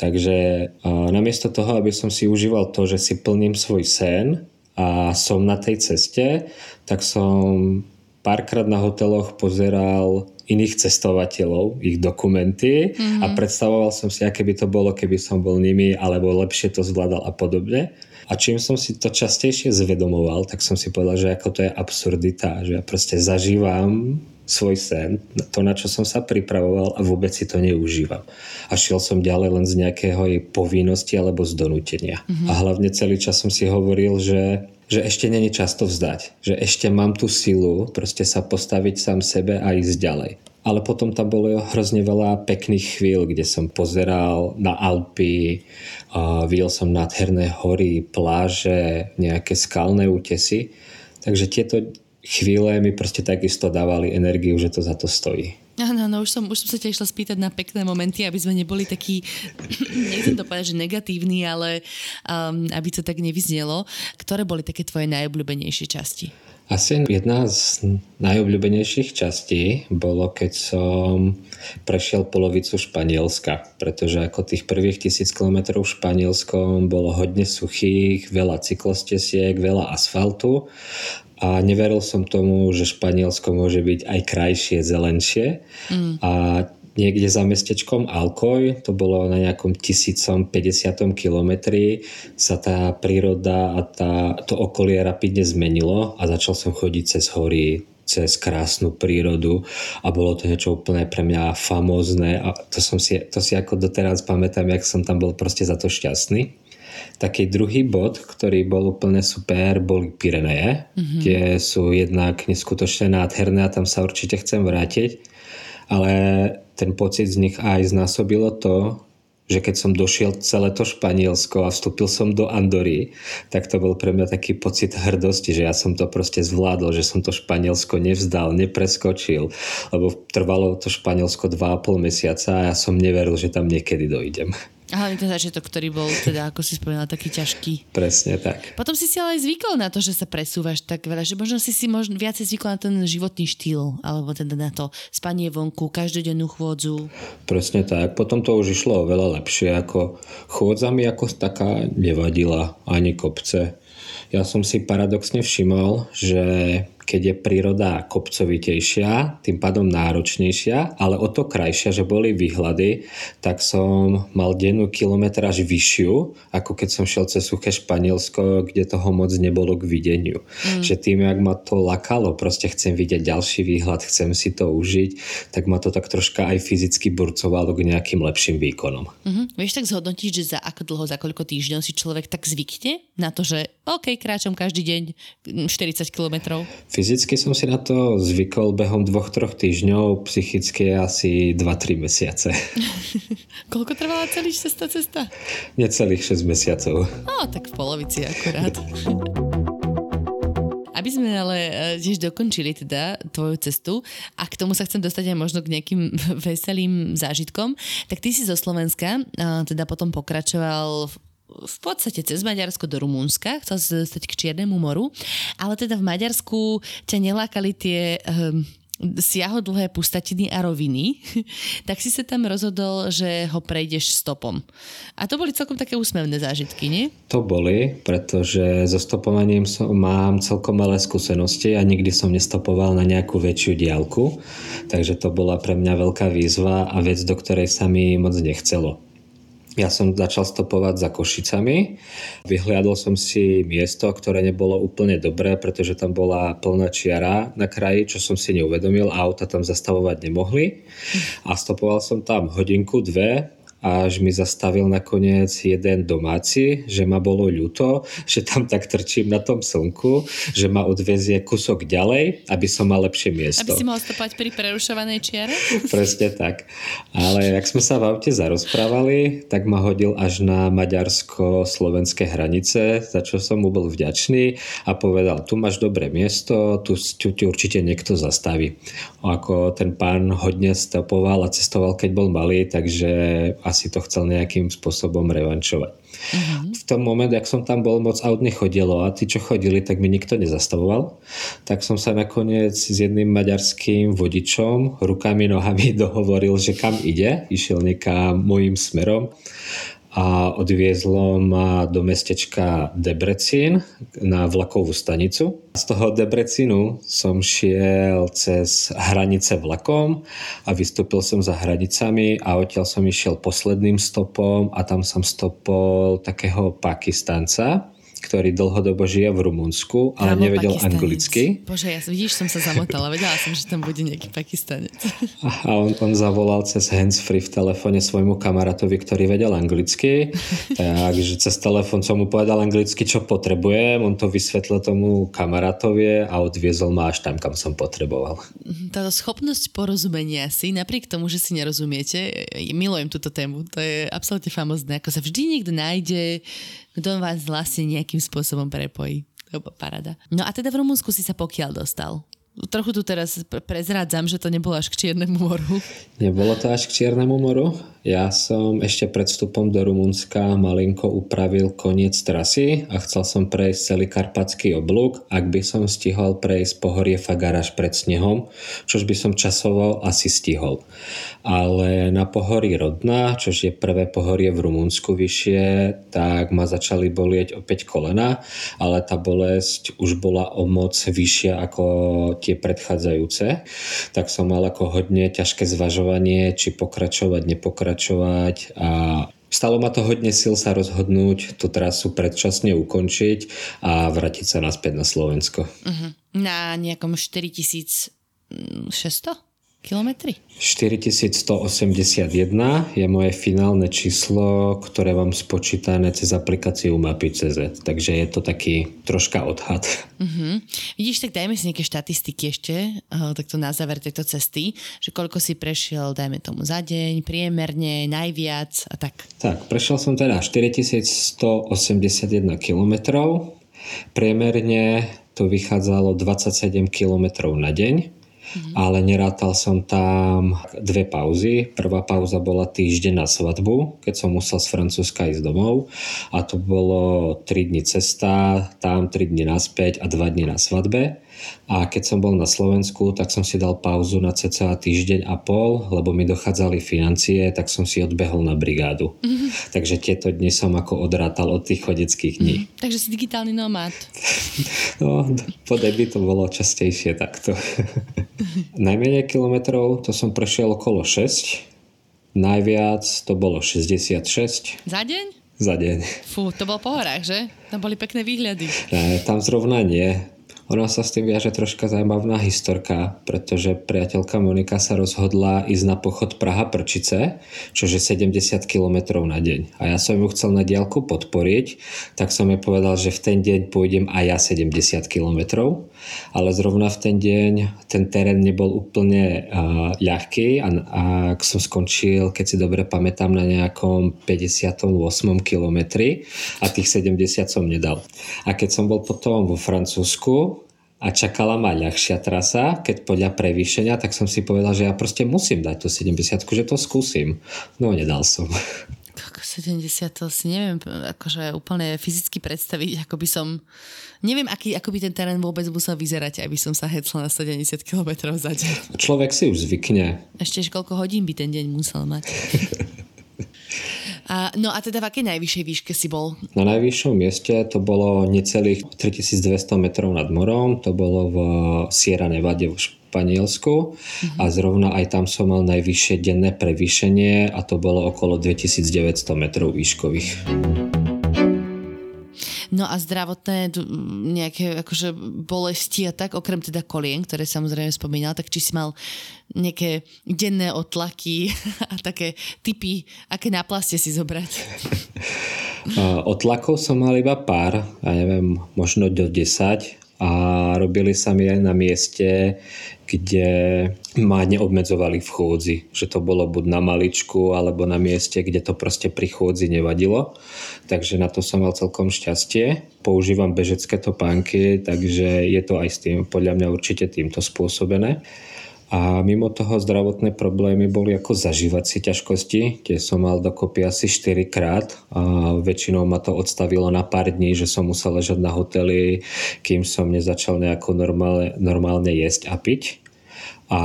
S3: Takže namiesto toho, aby som si užíval to, že si plním svoj sen a som na tej ceste, tak som párkrát na hoteloch pozeral iných cestovateľov, ich dokumenty mm-hmm. a mhm. predstavoval som si, aké by to bolo, keby som bol nimi, alebo lepšie to zvládal a podobne. A čím som si to častejšie zvedomoval, tak som si povedal, že ako to je absurdita, že ja proste zažívam svoj sen, to, na čo som sa pripravoval a vôbec si to neužívam. A šiel som ďalej len z nejakého jej povinnosti alebo z donútenia. Mm-hmm. A hlavne celý čas som si hovoril, že že ešte není často vzdať, že ešte mám tú silu proste sa postaviť sám sebe a ísť ďalej. Ale potom tam bolo hrozne veľa pekných chvíľ, kde som pozeral na Alpy, videl som nádherné hory, pláže, nejaké skalné útesy. Takže tieto chvíle mi proste takisto dávali energiu, že to za to stojí.
S1: Áno, no, už som, už som sa ťa išla spýtať na pekné momenty, aby sme neboli takí, nechcem to povedať, že negatívni, ale um, aby to tak nevyznelo. Ktoré boli také tvoje najobľúbenejšie časti?
S3: Asi jedna z najobľúbenejších častí bolo, keď som prešiel polovicu Španielska, pretože ako tých prvých tisíc kilometrov v Španielskom bolo hodne suchých, veľa cyklostesiek, veľa asfaltu a neveril som tomu, že Španielsko môže byť aj krajšie, zelenšie. Mm. A niekde za mestečkom Alkoj, to bolo na nejakom 1050 kilometri, sa tá príroda a tá, to okolie rapidne zmenilo a začal som chodiť cez hory, cez krásnu prírodu a bolo to niečo úplne pre mňa famózne a to, som si, to si ako doteraz pamätám, jak som tam bol proste za to šťastný. Taký druhý bod, ktorý bol úplne super, boli Pireneje, mm-hmm. kde sú jednak neskutočne nádherné a tam sa určite chcem vrátiť. Ale ten pocit z nich aj znásobilo to, že keď som došiel celé to Španielsko a vstúpil som do Andory, tak to bol pre mňa taký pocit hrdosti, že ja som to proste zvládol, že som to Španielsko nevzdal, nepreskočil, lebo trvalo to Španielsko 2,5 mesiaca a ja som neveril, že tam niekedy dojdem.
S1: A hlavne ten začiatok, ktorý bol teda, ako si spomínal, taký ťažký.
S3: Presne tak.
S1: Potom si si ale aj zvykol na to, že sa presúvaš tak veľa, že možno si si možno viacej zvykol na ten životný štýl, alebo teda na to spanie vonku, každodennú chôdzu.
S3: Presne tak. Potom to už išlo oveľa lepšie, ako chôdza mi ako taká nevadila, ani kopce. Ja som si paradoxne všimol, že keď je príroda kopcovitejšia, tým pádom náročnejšia, ale o to krajšia, že boli výhľady, tak som mal dennú kilometráž vyššiu, ako keď som šiel cez suché Španielsko, kde toho moc nebolo k videniu. Mm. Že tým, jak ma to lakalo, proste chcem vidieť ďalší výhľad, chcem si to užiť, tak ma to tak troška aj fyzicky burcovalo k nejakým lepším výkonom.
S1: Mm-hmm. Vieš tak zhodnotiť, že za ako dlho, za koľko týždňov si človek tak zvykne na to, že OK, kráčam každý deň 40 kilometrov?
S3: Fyzicky som si na to zvykol behom dvoch, troch týždňov, psychicky asi 2-3 mesiace.
S1: Koľko trvala celý cesta cesta?
S3: Necelých 6 mesiacov.
S1: No, tak v polovici akurát. Aby sme ale e, tiež dokončili teda tvoju cestu a k tomu sa chcem dostať aj možno k nejakým veselým zážitkom, tak ty si zo Slovenska teda potom pokračoval v v podstate cez Maďarsko do Rumúnska, chcel si dostať k Čiernemu moru, ale teda v Maďarsku ťa nelákali tie um, siahodlhé pustatiny a roviny, tak si sa tam rozhodol, že ho prejdeš stopom. A to boli celkom také úsmevné zážitky, nie?
S3: To boli, pretože so stopovaním som, mám celkom malé skúsenosti a nikdy som nestopoval na nejakú väčšiu diálku, takže to bola pre mňa veľká výzva a vec, do ktorej sa mi moc nechcelo. Ja som začal stopovať za Košicami. Vyhliadol som si miesto, ktoré nebolo úplne dobré, pretože tam bola plná čiara na kraji, čo som si neuvedomil. Auta tam zastavovať nemohli. A stopoval som tam hodinku, dve až mi zastavil nakoniec jeden domáci, že ma bolo ľúto, že tam tak trčím na tom slnku, že ma odvezie kusok ďalej, aby som mal lepšie miesto.
S1: Aby si mohol stopať pri prerušovanej čiare?
S3: Presne tak. Ale ak sme sa v aute zarozprávali, tak ma hodil až na maďarsko-slovenské hranice, za čo som mu bol vďačný a povedal, tu máš dobré miesto, tu, tu ti určite niekto zastaví. Ako ten pán hodne stopoval a cestoval, keď bol malý, takže asi to chcel nejakým spôsobom revančovať. Uh-huh. V tom moment, ak som tam bol, moc aut nechodilo a tí, čo chodili, tak mi nikto nezastavoval. Tak som sa nakoniec s jedným maďarským vodičom rukami, nohami dohovoril, že kam ide. Išiel niekam môjim smerom a odviezlo ma do mestečka Debrecín na vlakovú stanicu. Z toho Debrecinu som šiel cez hranice vlakom a vystúpil som za hranicami a odtiaľ som išiel posledným stopom a tam som stopol takého Pakistanca, ktorý dlhodobo žije v Rumunsku, ale Kámo, nevedel Pakistanec. anglicky.
S1: Bože, ja vidíš, som sa zamotala, vedela som, že tam bude nejaký Pakistanec.
S3: A on, on zavolal cez handsfree v telefóne svojmu kamarátovi, ktorý vedel anglicky, takže cez telefón som mu povedal anglicky, čo potrebujem, on to vysvetlil tomu kamarátovi a odviezol ma až tam, kam som potreboval.
S1: Táto schopnosť porozumenia si, napriek tomu, že si nerozumiete, milujem túto tému, to je absolútne famozné, ako sa vždy niekto nájde, kto vás vlastne nejakým spôsobom prepojí. To parada. No a teda v Rumunsku si sa pokiaľ dostal? Trochu tu teraz prezrádzam, že to nebolo až k Čiernemu moru.
S3: Nebolo to až k Čiernemu moru. Ja som ešte pred vstupom do Rumunska malinko upravil koniec trasy a chcel som prejsť celý karpatský oblúk, ak by som stihol prejsť pohorie Fagaráš pred snehom, čož by som časovo asi stihol. Ale na pohorí Rodna, čož je prvé pohorie v Rumunsku vyššie, tak ma začali bolieť opäť kolena, ale tá bolesť už bola o moc vyššia ako tie predchádzajúce, tak som mal ako hodne ťažké zvažovanie, či pokračovať, nepokračovať a Stalo ma to hodne sil sa rozhodnúť tú trasu predčasne ukončiť a vrátiť sa naspäť na Slovensko. Uh-huh.
S1: Na nejakom 4600? Kilometry?
S3: 4181 je moje finálne číslo, ktoré vám spočítané cez aplikáciu Mapy.cz, takže je to taký troška odhad.
S1: Uh-huh. Vidíš, tak dajme si nejaké štatistiky ešte, uh, takto na záver tejto cesty, že koľko si prešiel, dajme tomu za deň, priemerne, najviac a tak.
S3: Tak, prešiel som teda 4181 kilometrov, priemerne to vychádzalo 27 km na deň mm-hmm. ale nerátal som tam dve pauzy. Prvá pauza bola týždeň na svadbu, keď som musel z Francúzska ísť domov a to bolo 3 dní cesta, tam 3 dní naspäť a 2 dní na svadbe. A keď som bol na Slovensku, tak som si dal pauzu na cca týždeň a pol, lebo mi dochádzali financie, tak som si odbehol na brigádu. Mm-hmm. Takže tieto dni som ako odrátal od tých chodeckých dní. Mm-hmm.
S1: Takže si digitálny nomad.
S3: no, po by to bolo častejšie takto. Najmenej kilometrov to som prešiel okolo 6. Najviac to bolo 66.
S1: Za deň?
S3: Za deň.
S1: Fú, to bol po horách, že? Tam boli pekné výhľady.
S3: Ne, tam zrovna nie. Ona sa s tým viaže troška zaujímavá historka, pretože priateľka Monika sa rozhodla ísť na pochod Praha-Prčice, čo je 70 km na deň. A ja som ju chcel na diálku podporiť, tak som jej povedal, že v ten deň pôjdem aj ja 70 km, ale zrovna v ten deň ten terén nebol úplne uh, ľahký a, a ak som skončil, keď si dobre pamätám, na nejakom 58 kilometri a tých 70 som nedal. A keď som bol potom vo Francúzsku, a čakala ma ľahšia trasa, keď podľa prevýšenia, tak som si povedal, že ja proste musím dať tú 70 že to skúsim. No nedal som.
S1: 70 to si neviem akože úplne fyzicky predstaviť, ako by som neviem, aký, ako by ten terén vôbec musel vyzerať, aby som sa hecla na 70 km za deň.
S3: Človek si už zvykne.
S1: Ešte koľko hodín by ten deň musel mať. A, no a teda v akej najvyššej výške si bol?
S3: Na najvyššom mieste to bolo necelých 3200 metrov nad morom, to bolo v Sierra Nevada v Španielsku uh-huh. a zrovna aj tam som mal najvyššie denné prevýšenie a to bolo okolo 2900 metrov výškových.
S1: No a zdravotné nejaké akože bolesti a tak, okrem teda kolien, ktoré samozrejme spomínal, tak či si mal nejaké denné otlaky a také typy, aké náplastie si zobrať?
S3: Otlakov som mal iba pár, ja neviem, možno do 10 a robili sa mi aj na mieste, kde ma neobmedzovali v chôdzi. Že to bolo buď na maličku, alebo na mieste, kde to proste pri chôdzi nevadilo. Takže na to som mal celkom šťastie. Používam bežecké topánky, takže je to aj s tým, podľa mňa určite týmto spôsobené. A mimo toho zdravotné problémy boli ako zažívacie ťažkosti, kde som mal dokopy asi 4 krát a väčšinou ma to odstavilo na pár dní, že som musel ležať na hoteli, kým som nezačal nejako normálne, normálne jesť a piť. A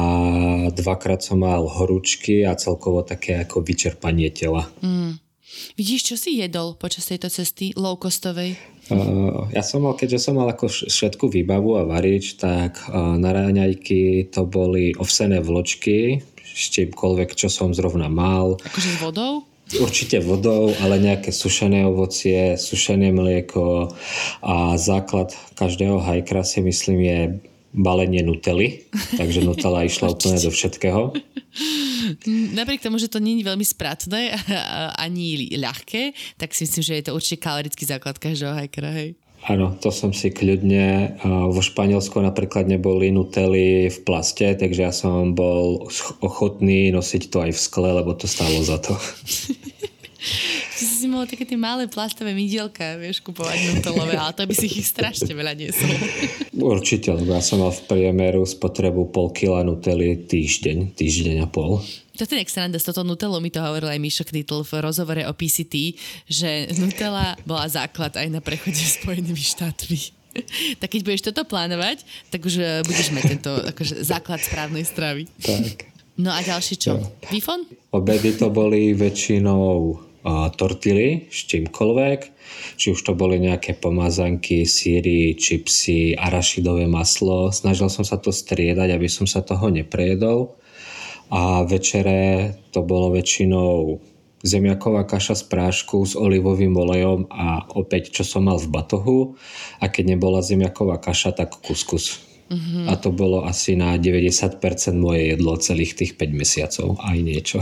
S3: dvakrát som mal horúčky a celkovo také ako vyčerpanie tela. Mm.
S1: Vidíš, čo si jedol počas tejto cesty low-costovej?
S3: Uh, ja som mal, keďže som mal ako všetku výbavu a varič, tak uh, na ráňajky to boli ovsené vločky, s čímkoľvek, čo som zrovna mal.
S1: Akože s vodou?
S3: Určite vodou, ale nejaké sušené ovocie, sušené mlieko a základ každého hajkra si myslím je balenie nutely, takže nutela išla úplne do všetkého.
S1: Napriek tomu, že to je veľmi spratné ani ľahké, tak si myslím, že je to určite kalorický základ každého hajkera, hej.
S3: Áno, to som si kľudne. Vo Španielsku napríklad neboli nutely v plaste, takže ja som bol ochotný nosiť to aj v skle, lebo to stálo za to.
S1: Ty si mohol také tie malé plastové mydielka, vieš, kupovať nutelové, ale to by si ich strašne veľa niesol.
S3: Určite, lebo ja som mal v priemeru spotrebu pol kila nutely týždeň, týždeň a pol.
S1: To je sranda, s toto Nutellou mi to hovoril aj Mišo Knitl v rozhovore o PCT, že Nutella bola základ aj na prechode Spojenými štátmi. tak keď budeš toto plánovať, tak už eh, budeš mať tento akože, základ správnej stravy.
S3: Tak.
S1: No a ďalšie čo? Ja. Výfon?
S3: Obedy to boli väčšinou tortily s čímkoľvek, či už to boli nejaké pomazanky, síry, čipsy, arašidové maslo. Snažil som sa to striedať, aby som sa toho neprejedol. A večere to bolo väčšinou zemiaková kaša z prášku s olivovým olejom a opäť, čo som mal v batohu. A keď nebola zemiaková kaša, tak kuskus. Uh-huh. A to bolo asi na 90% moje jedlo celých tých 5 mesiacov, aj niečo.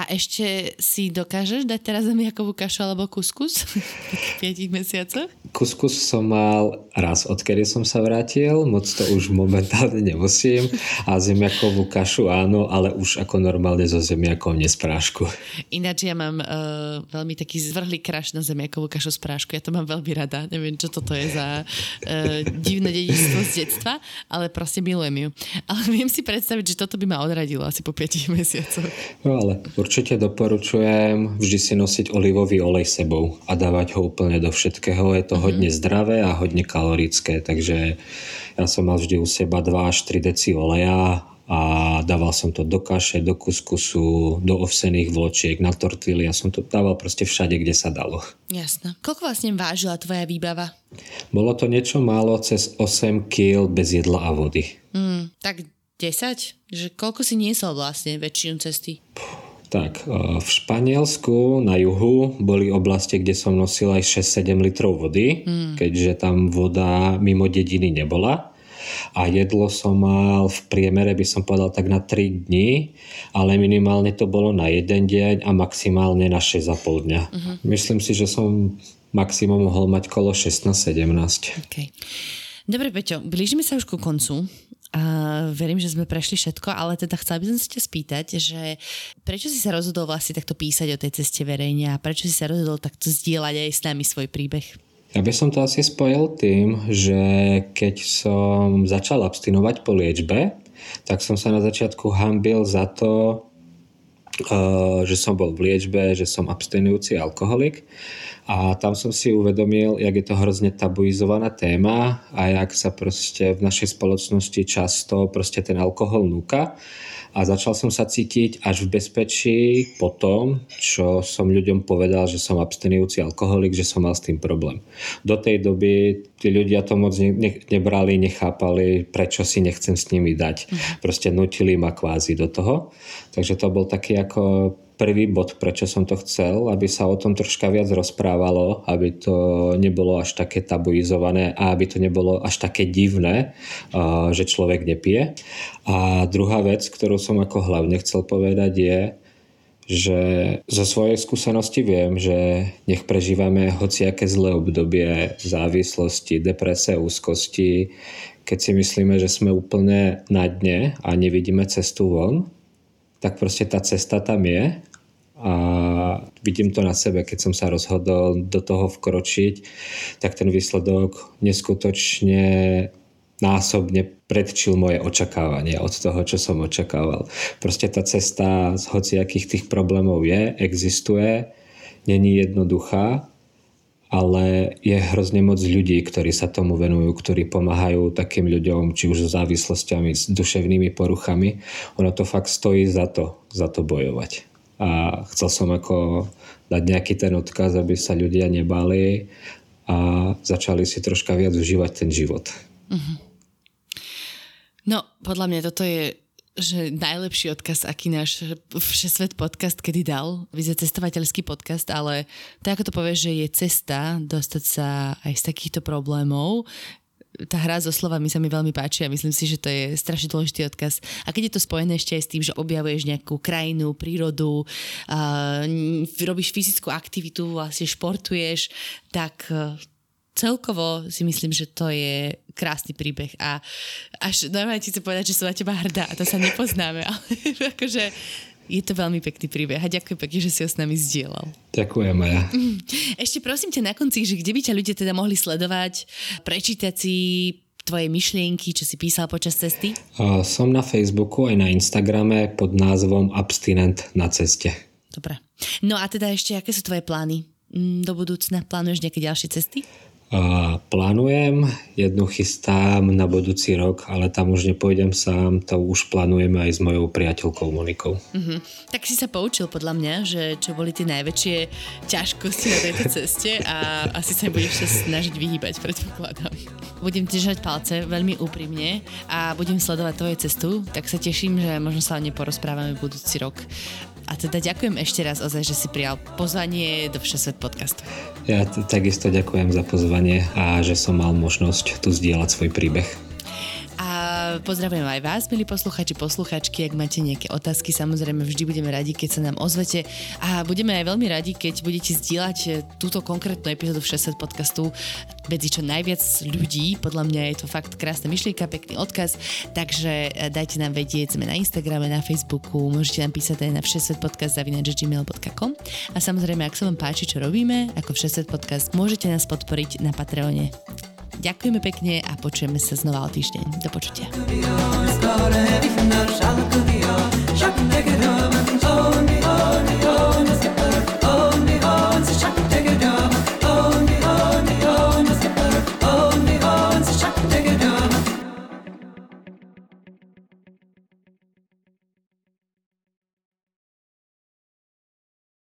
S1: A ešte si dokážeš dať teraz zemiakovú kašu alebo kuskus v 5 mesiacoch?
S3: Kuskus som mal raz, odkedy som sa vrátil, moc to už momentálne nemusím. A zemiakovú kašu áno, ale už ako normálne zo zemiakov nesprášku.
S1: Ináč ja mám uh, veľmi taký zvrhlý kraš na zemiakovú kašu z prášku. Ja to mám veľmi rada. Neviem, čo toto je za uh, divné dedičstvo z detstva ale proste milujem ju. Ale viem si predstaviť, že toto by ma odradilo asi po 5 mesiacoch.
S3: No ale určite doporučujem vždy si nosiť olivový olej sebou a dávať ho úplne do všetkého. Je to mm-hmm. hodne zdravé a hodne kalorické, takže ja som mal vždy u seba 2 až 3 deci oleja a dával som to do kaše, do kuskusu, do ovsených vločiek, na tortily. Ja som to dával proste všade, kde sa dalo.
S1: Jasné. Koľko vlastne vážila tvoja výbava?
S3: Bolo to niečo málo cez 8 kg bez jedla a vody.
S1: Mm, tak 10? Že koľko si niesol vlastne väčšinu cesty?
S3: Tak, e, v Španielsku na juhu boli oblasti, kde som nosil aj 6-7 litrov vody, mm. keďže tam voda mimo dediny nebola a jedlo som mal v priemere by som povedal tak na 3 dní, ale minimálne to bolo na jeden deň a maximálne na 6,5 dňa. Uh-huh. Myslím si, že som maximum mohol mať kolo 16-17.
S1: Okay. Dobre, Peťo, blížime sa už ku koncu. A verím, že sme prešli všetko, ale teda chcela by som sa ťa spýtať, že prečo si sa rozhodol vlastne takto písať o tej ceste verejne a prečo si sa rozhodol takto zdieľať aj s nami svoj príbeh?
S3: Ja by som to asi spojil tým, že keď som začal abstinovať po liečbe, tak som sa na začiatku hambil za to, eh, že som bol v liečbe, že som abstinujúci alkoholik. A tam som si uvedomil, jak je to hrozne tabuizovaná téma a jak sa proste v našej spoločnosti často proste ten alkohol núka a začal som sa cítiť až v bezpečí po tom, čo som ľuďom povedal, že som abstinujúci alkoholik, že som mal s tým problém. Do tej doby tí ľudia to moc ne, ne, nebrali, nechápali, prečo si nechcem s nimi dať. Mhm. Proste nutili ma kvázi do toho. Takže to bol taký ako prvý bod, prečo som to chcel, aby sa o tom troška viac rozprávalo, aby to nebolo až také tabuizované a aby to nebolo až také divné, že človek nepije. A druhá vec, ktorú som ako hlavne chcel povedať je, že zo svojej skúsenosti viem, že nech prežívame hociaké zlé obdobie závislosti, deprese, úzkosti, keď si myslíme, že sme úplne na dne a nevidíme cestu von, tak proste tá cesta tam je a vidím to na sebe, keď som sa rozhodol do toho vkročiť, tak ten výsledok neskutočne násobne predčil moje očakávania od toho, čo som očakával. Proste tá cesta z hociakých tých problémov je, existuje, není jednoduchá, ale je hrozne moc ľudí, ktorí sa tomu venujú, ktorí pomáhajú takým ľuďom, či už s závislostiami, s duševnými poruchami. Ono to fakt stojí za to, za to bojovať. A chcel som ako dať nejaký ten odkaz, aby sa ľudia nebali a začali si troška viac užívať ten život. Mm-hmm.
S1: No, podľa mňa toto je že najlepší odkaz, aký náš Všesvet podcast kedy dal. Vy ste cestovateľský podcast, ale tak ako to povieš, že je cesta dostať sa aj z takýchto problémov, tá hra so slovami sa mi veľmi páči a myslím si, že to je strašne dôležitý odkaz. A keď je to spojené ešte aj s tým, že objavuješ nejakú krajinu, prírodu, uh, robíš fyzickú aktivitu, vlastne športuješ, tak celkovo si myslím, že to je krásny príbeh a až normálne ti chcem povedať, že som na teba hrdá a to sa nepoznáme, ale akože je to veľmi pekný príbeh a ďakujem pekne, že si ho s nami zdieľal.
S3: Ďakujem, Maja.
S1: Ešte prosím ťa na konci, že kde by ťa ľudia teda mohli sledovať, prečítať si tvoje myšlienky, čo si písal počas cesty?
S3: som na Facebooku aj na Instagrame pod názvom Abstinent na ceste.
S1: Dobre. No a teda ešte, aké sú tvoje plány mm, do budúcna? Plánuješ nejaké ďalšie cesty?
S3: A plánujem, jednu chystám na budúci rok, ale tam už nepôjdem sám, to už plánujeme aj s mojou priateľkou Monikou.
S1: Uh-huh. Tak si sa poučil podľa mňa, že čo boli tie najväčšie ťažkosti na tejto ceste a asi sa budeš sa snažiť vyhýbať, predpokladám. Budem držať palce veľmi úprimne a budem sledovať tvoju cestu, tak sa teším, že možno sa o nej porozprávame budúci rok. A teda ďakujem ešte raz ozaj, že si prijal pozvanie do Všesvet podcastu.
S3: Ja t- takisto ďakujem za pozvanie a že som mal možnosť tu zdieľať svoj príbeh
S1: pozdravujem aj vás, milí posluchači, posluchačky. Ak máte nejaké otázky, samozrejme vždy budeme radi, keď sa nám ozvete. A budeme aj veľmi radi, keď budete zdieľať eh, túto konkrétnu epizódu v 60 podcastu medzi čo najviac ľudí. Podľa mňa je to fakt krásna myšlienka, pekný odkaz. Takže eh, dajte nám vedieť, sme na Instagrame, na Facebooku, môžete nám písať aj na 60 podcast gmail.com a samozrejme, ak sa vám páči, čo robíme, ako 60 podcast, môžete nás podporiť na Patreone. Ďakujeme pekne a počujeme sa znova o týždeň. Do počutia.